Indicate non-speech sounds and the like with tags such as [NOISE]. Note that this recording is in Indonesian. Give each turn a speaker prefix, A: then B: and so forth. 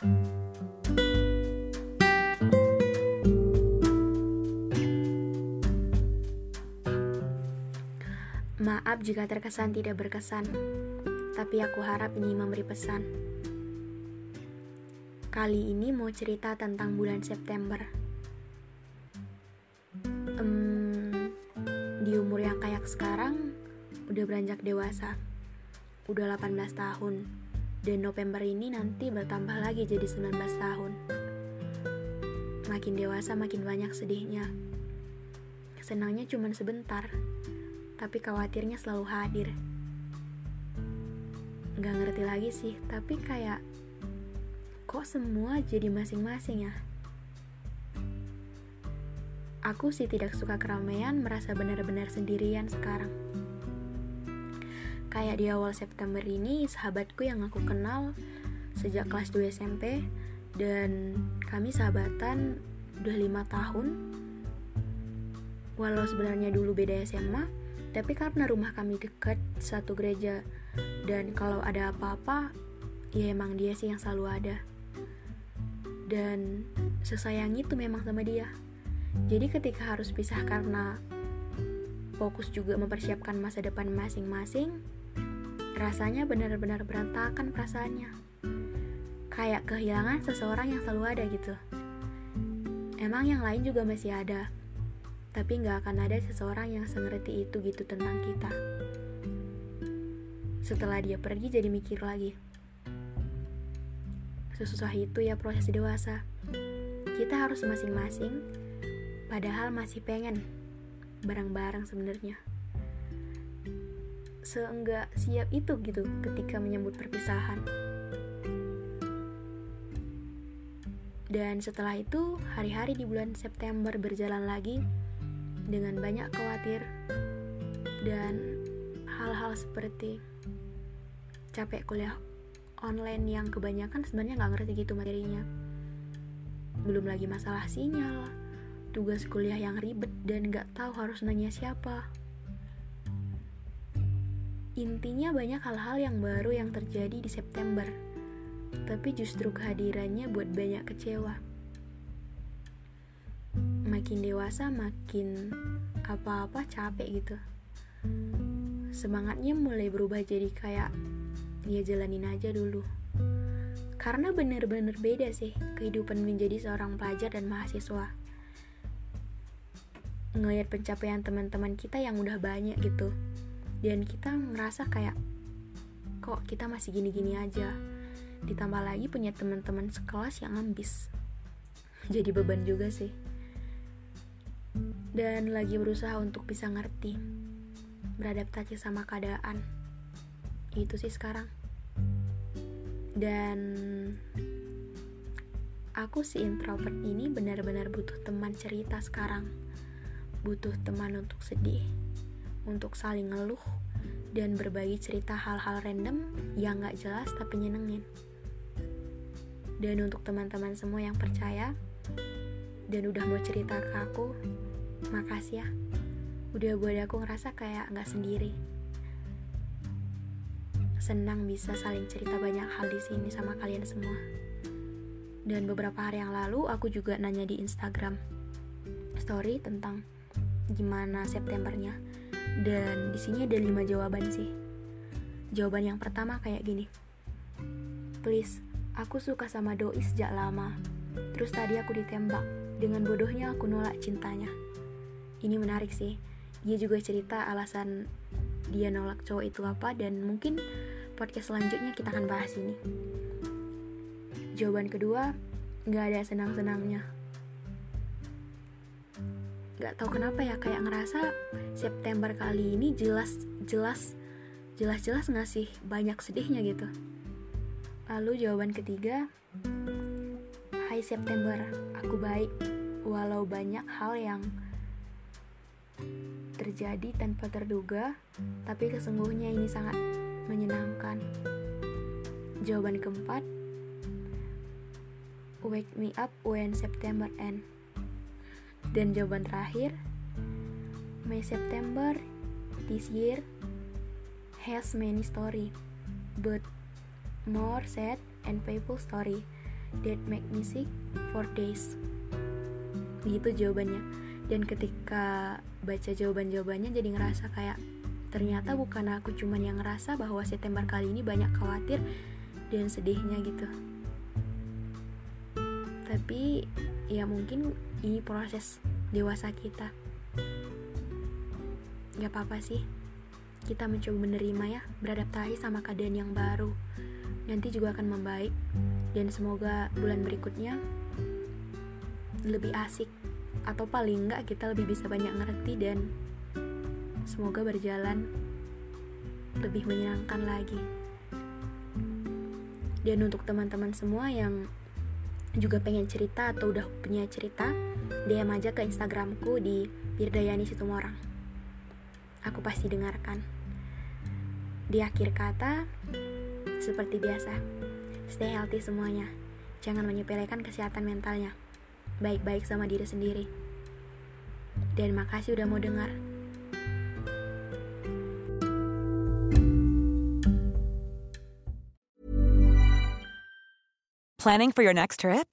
A: Maaf jika terkesan tidak berkesan, tapi aku harap ini memberi pesan. Kali ini mau cerita tentang bulan September. Um, di umur yang kayak sekarang, udah beranjak dewasa. Udah 18 tahun. Dan November ini nanti bertambah lagi jadi 19 tahun. Makin dewasa makin banyak sedihnya. Senangnya cuma sebentar, tapi khawatirnya selalu hadir. Gak ngerti lagi sih, tapi kayak kok semua jadi masing-masing ya? Aku sih tidak suka keramaian, merasa benar-benar sendirian sekarang. Kayak di awal September ini, sahabatku yang aku kenal sejak kelas 2 SMP dan kami sahabatan udah lima tahun. Walau sebenarnya dulu beda SMA, tapi karena rumah kami dekat satu gereja dan kalau ada apa-apa, ya emang dia sih yang selalu ada. Dan sesayang itu memang sama dia. Jadi ketika harus pisah karena fokus juga mempersiapkan masa depan masing-masing, Rasanya benar-benar berantakan perasaannya. Kayak kehilangan seseorang yang selalu ada gitu. Emang yang lain juga masih ada, tapi nggak akan ada seseorang yang sengerti itu gitu tentang kita. Setelah dia pergi jadi mikir lagi. Sesusah itu ya proses dewasa. Kita harus masing-masing, padahal masih pengen bareng-bareng sebenarnya seenggak siap itu gitu ketika menyambut perpisahan. Dan setelah itu, hari-hari di bulan September berjalan lagi dengan banyak khawatir dan hal-hal seperti capek kuliah online yang kebanyakan sebenarnya nggak ngerti gitu materinya. Belum lagi masalah sinyal, tugas kuliah yang ribet dan nggak tahu harus nanya siapa. Intinya banyak hal-hal yang baru yang terjadi di September, tapi justru kehadirannya buat banyak kecewa. Makin dewasa makin apa-apa capek gitu. Semangatnya mulai berubah jadi kayak ya jalanin aja dulu. Karena bener-bener beda sih kehidupan menjadi seorang pelajar dan mahasiswa. Ngelihat pencapaian teman-teman kita yang udah banyak gitu dan kita ngerasa kayak kok kita masih gini-gini aja? Ditambah lagi punya teman-teman sekelas yang ambis [LAUGHS] jadi beban juga sih. Dan lagi berusaha untuk bisa ngerti beradaptasi sama keadaan. Itu sih sekarang. Dan aku si introvert ini benar-benar butuh teman cerita sekarang. Butuh teman untuk sedih untuk saling ngeluh dan berbagi cerita hal-hal random yang gak jelas tapi nyenengin. Dan untuk teman-teman semua yang percaya dan udah mau cerita ke aku, makasih ya. Udah buat aku ngerasa kayak gak sendiri. Senang bisa saling cerita banyak hal di sini sama kalian semua. Dan beberapa hari yang lalu aku juga nanya di Instagram story tentang gimana Septembernya dan di sini ada lima jawaban sih. Jawaban yang pertama kayak gini. Please, aku suka sama doi sejak lama. Terus tadi aku ditembak. Dengan bodohnya aku nolak cintanya. Ini menarik sih. Dia juga cerita alasan dia nolak cowok itu apa dan mungkin podcast selanjutnya kita akan bahas ini. Jawaban kedua, nggak ada senang-senangnya nggak tahu kenapa ya kayak ngerasa September kali ini jelas jelas jelas jelas ngasih banyak sedihnya gitu Lalu jawaban ketiga, Hai September, aku baik walau banyak hal yang terjadi tanpa terduga, tapi sesungguhnya ini sangat menyenangkan. Jawaban keempat, Wake me up when September end. Dan jawaban terakhir, My September this year has many story, but more sad and painful story that make me sick for days. Begitu jawabannya. Dan ketika baca jawaban-jawabannya jadi ngerasa kayak ternyata bukan aku cuman yang ngerasa bahwa September kali ini banyak khawatir dan sedihnya gitu. Tapi ya mungkin ini proses dewasa kita. Gak apa-apa sih. Kita mencoba menerima ya Beradaptasi sama keadaan yang baru. Nanti juga akan membaik. Dan semoga bulan berikutnya Lebih asik. Atau paling enggak kita lebih bisa banyak ngerti Dan semoga berjalan Lebih menyenangkan lagi. Dan untuk teman-teman semua yang juga pengen cerita atau udah punya cerita, DM aja ke Instagramku di Birdayani Situmorang. Aku pasti dengarkan. Di akhir kata, seperti biasa, stay healthy semuanya. Jangan menyepelekan kesehatan mentalnya. Baik-baik sama diri sendiri. Dan makasih udah mau dengar.
B: Planning for your next trip?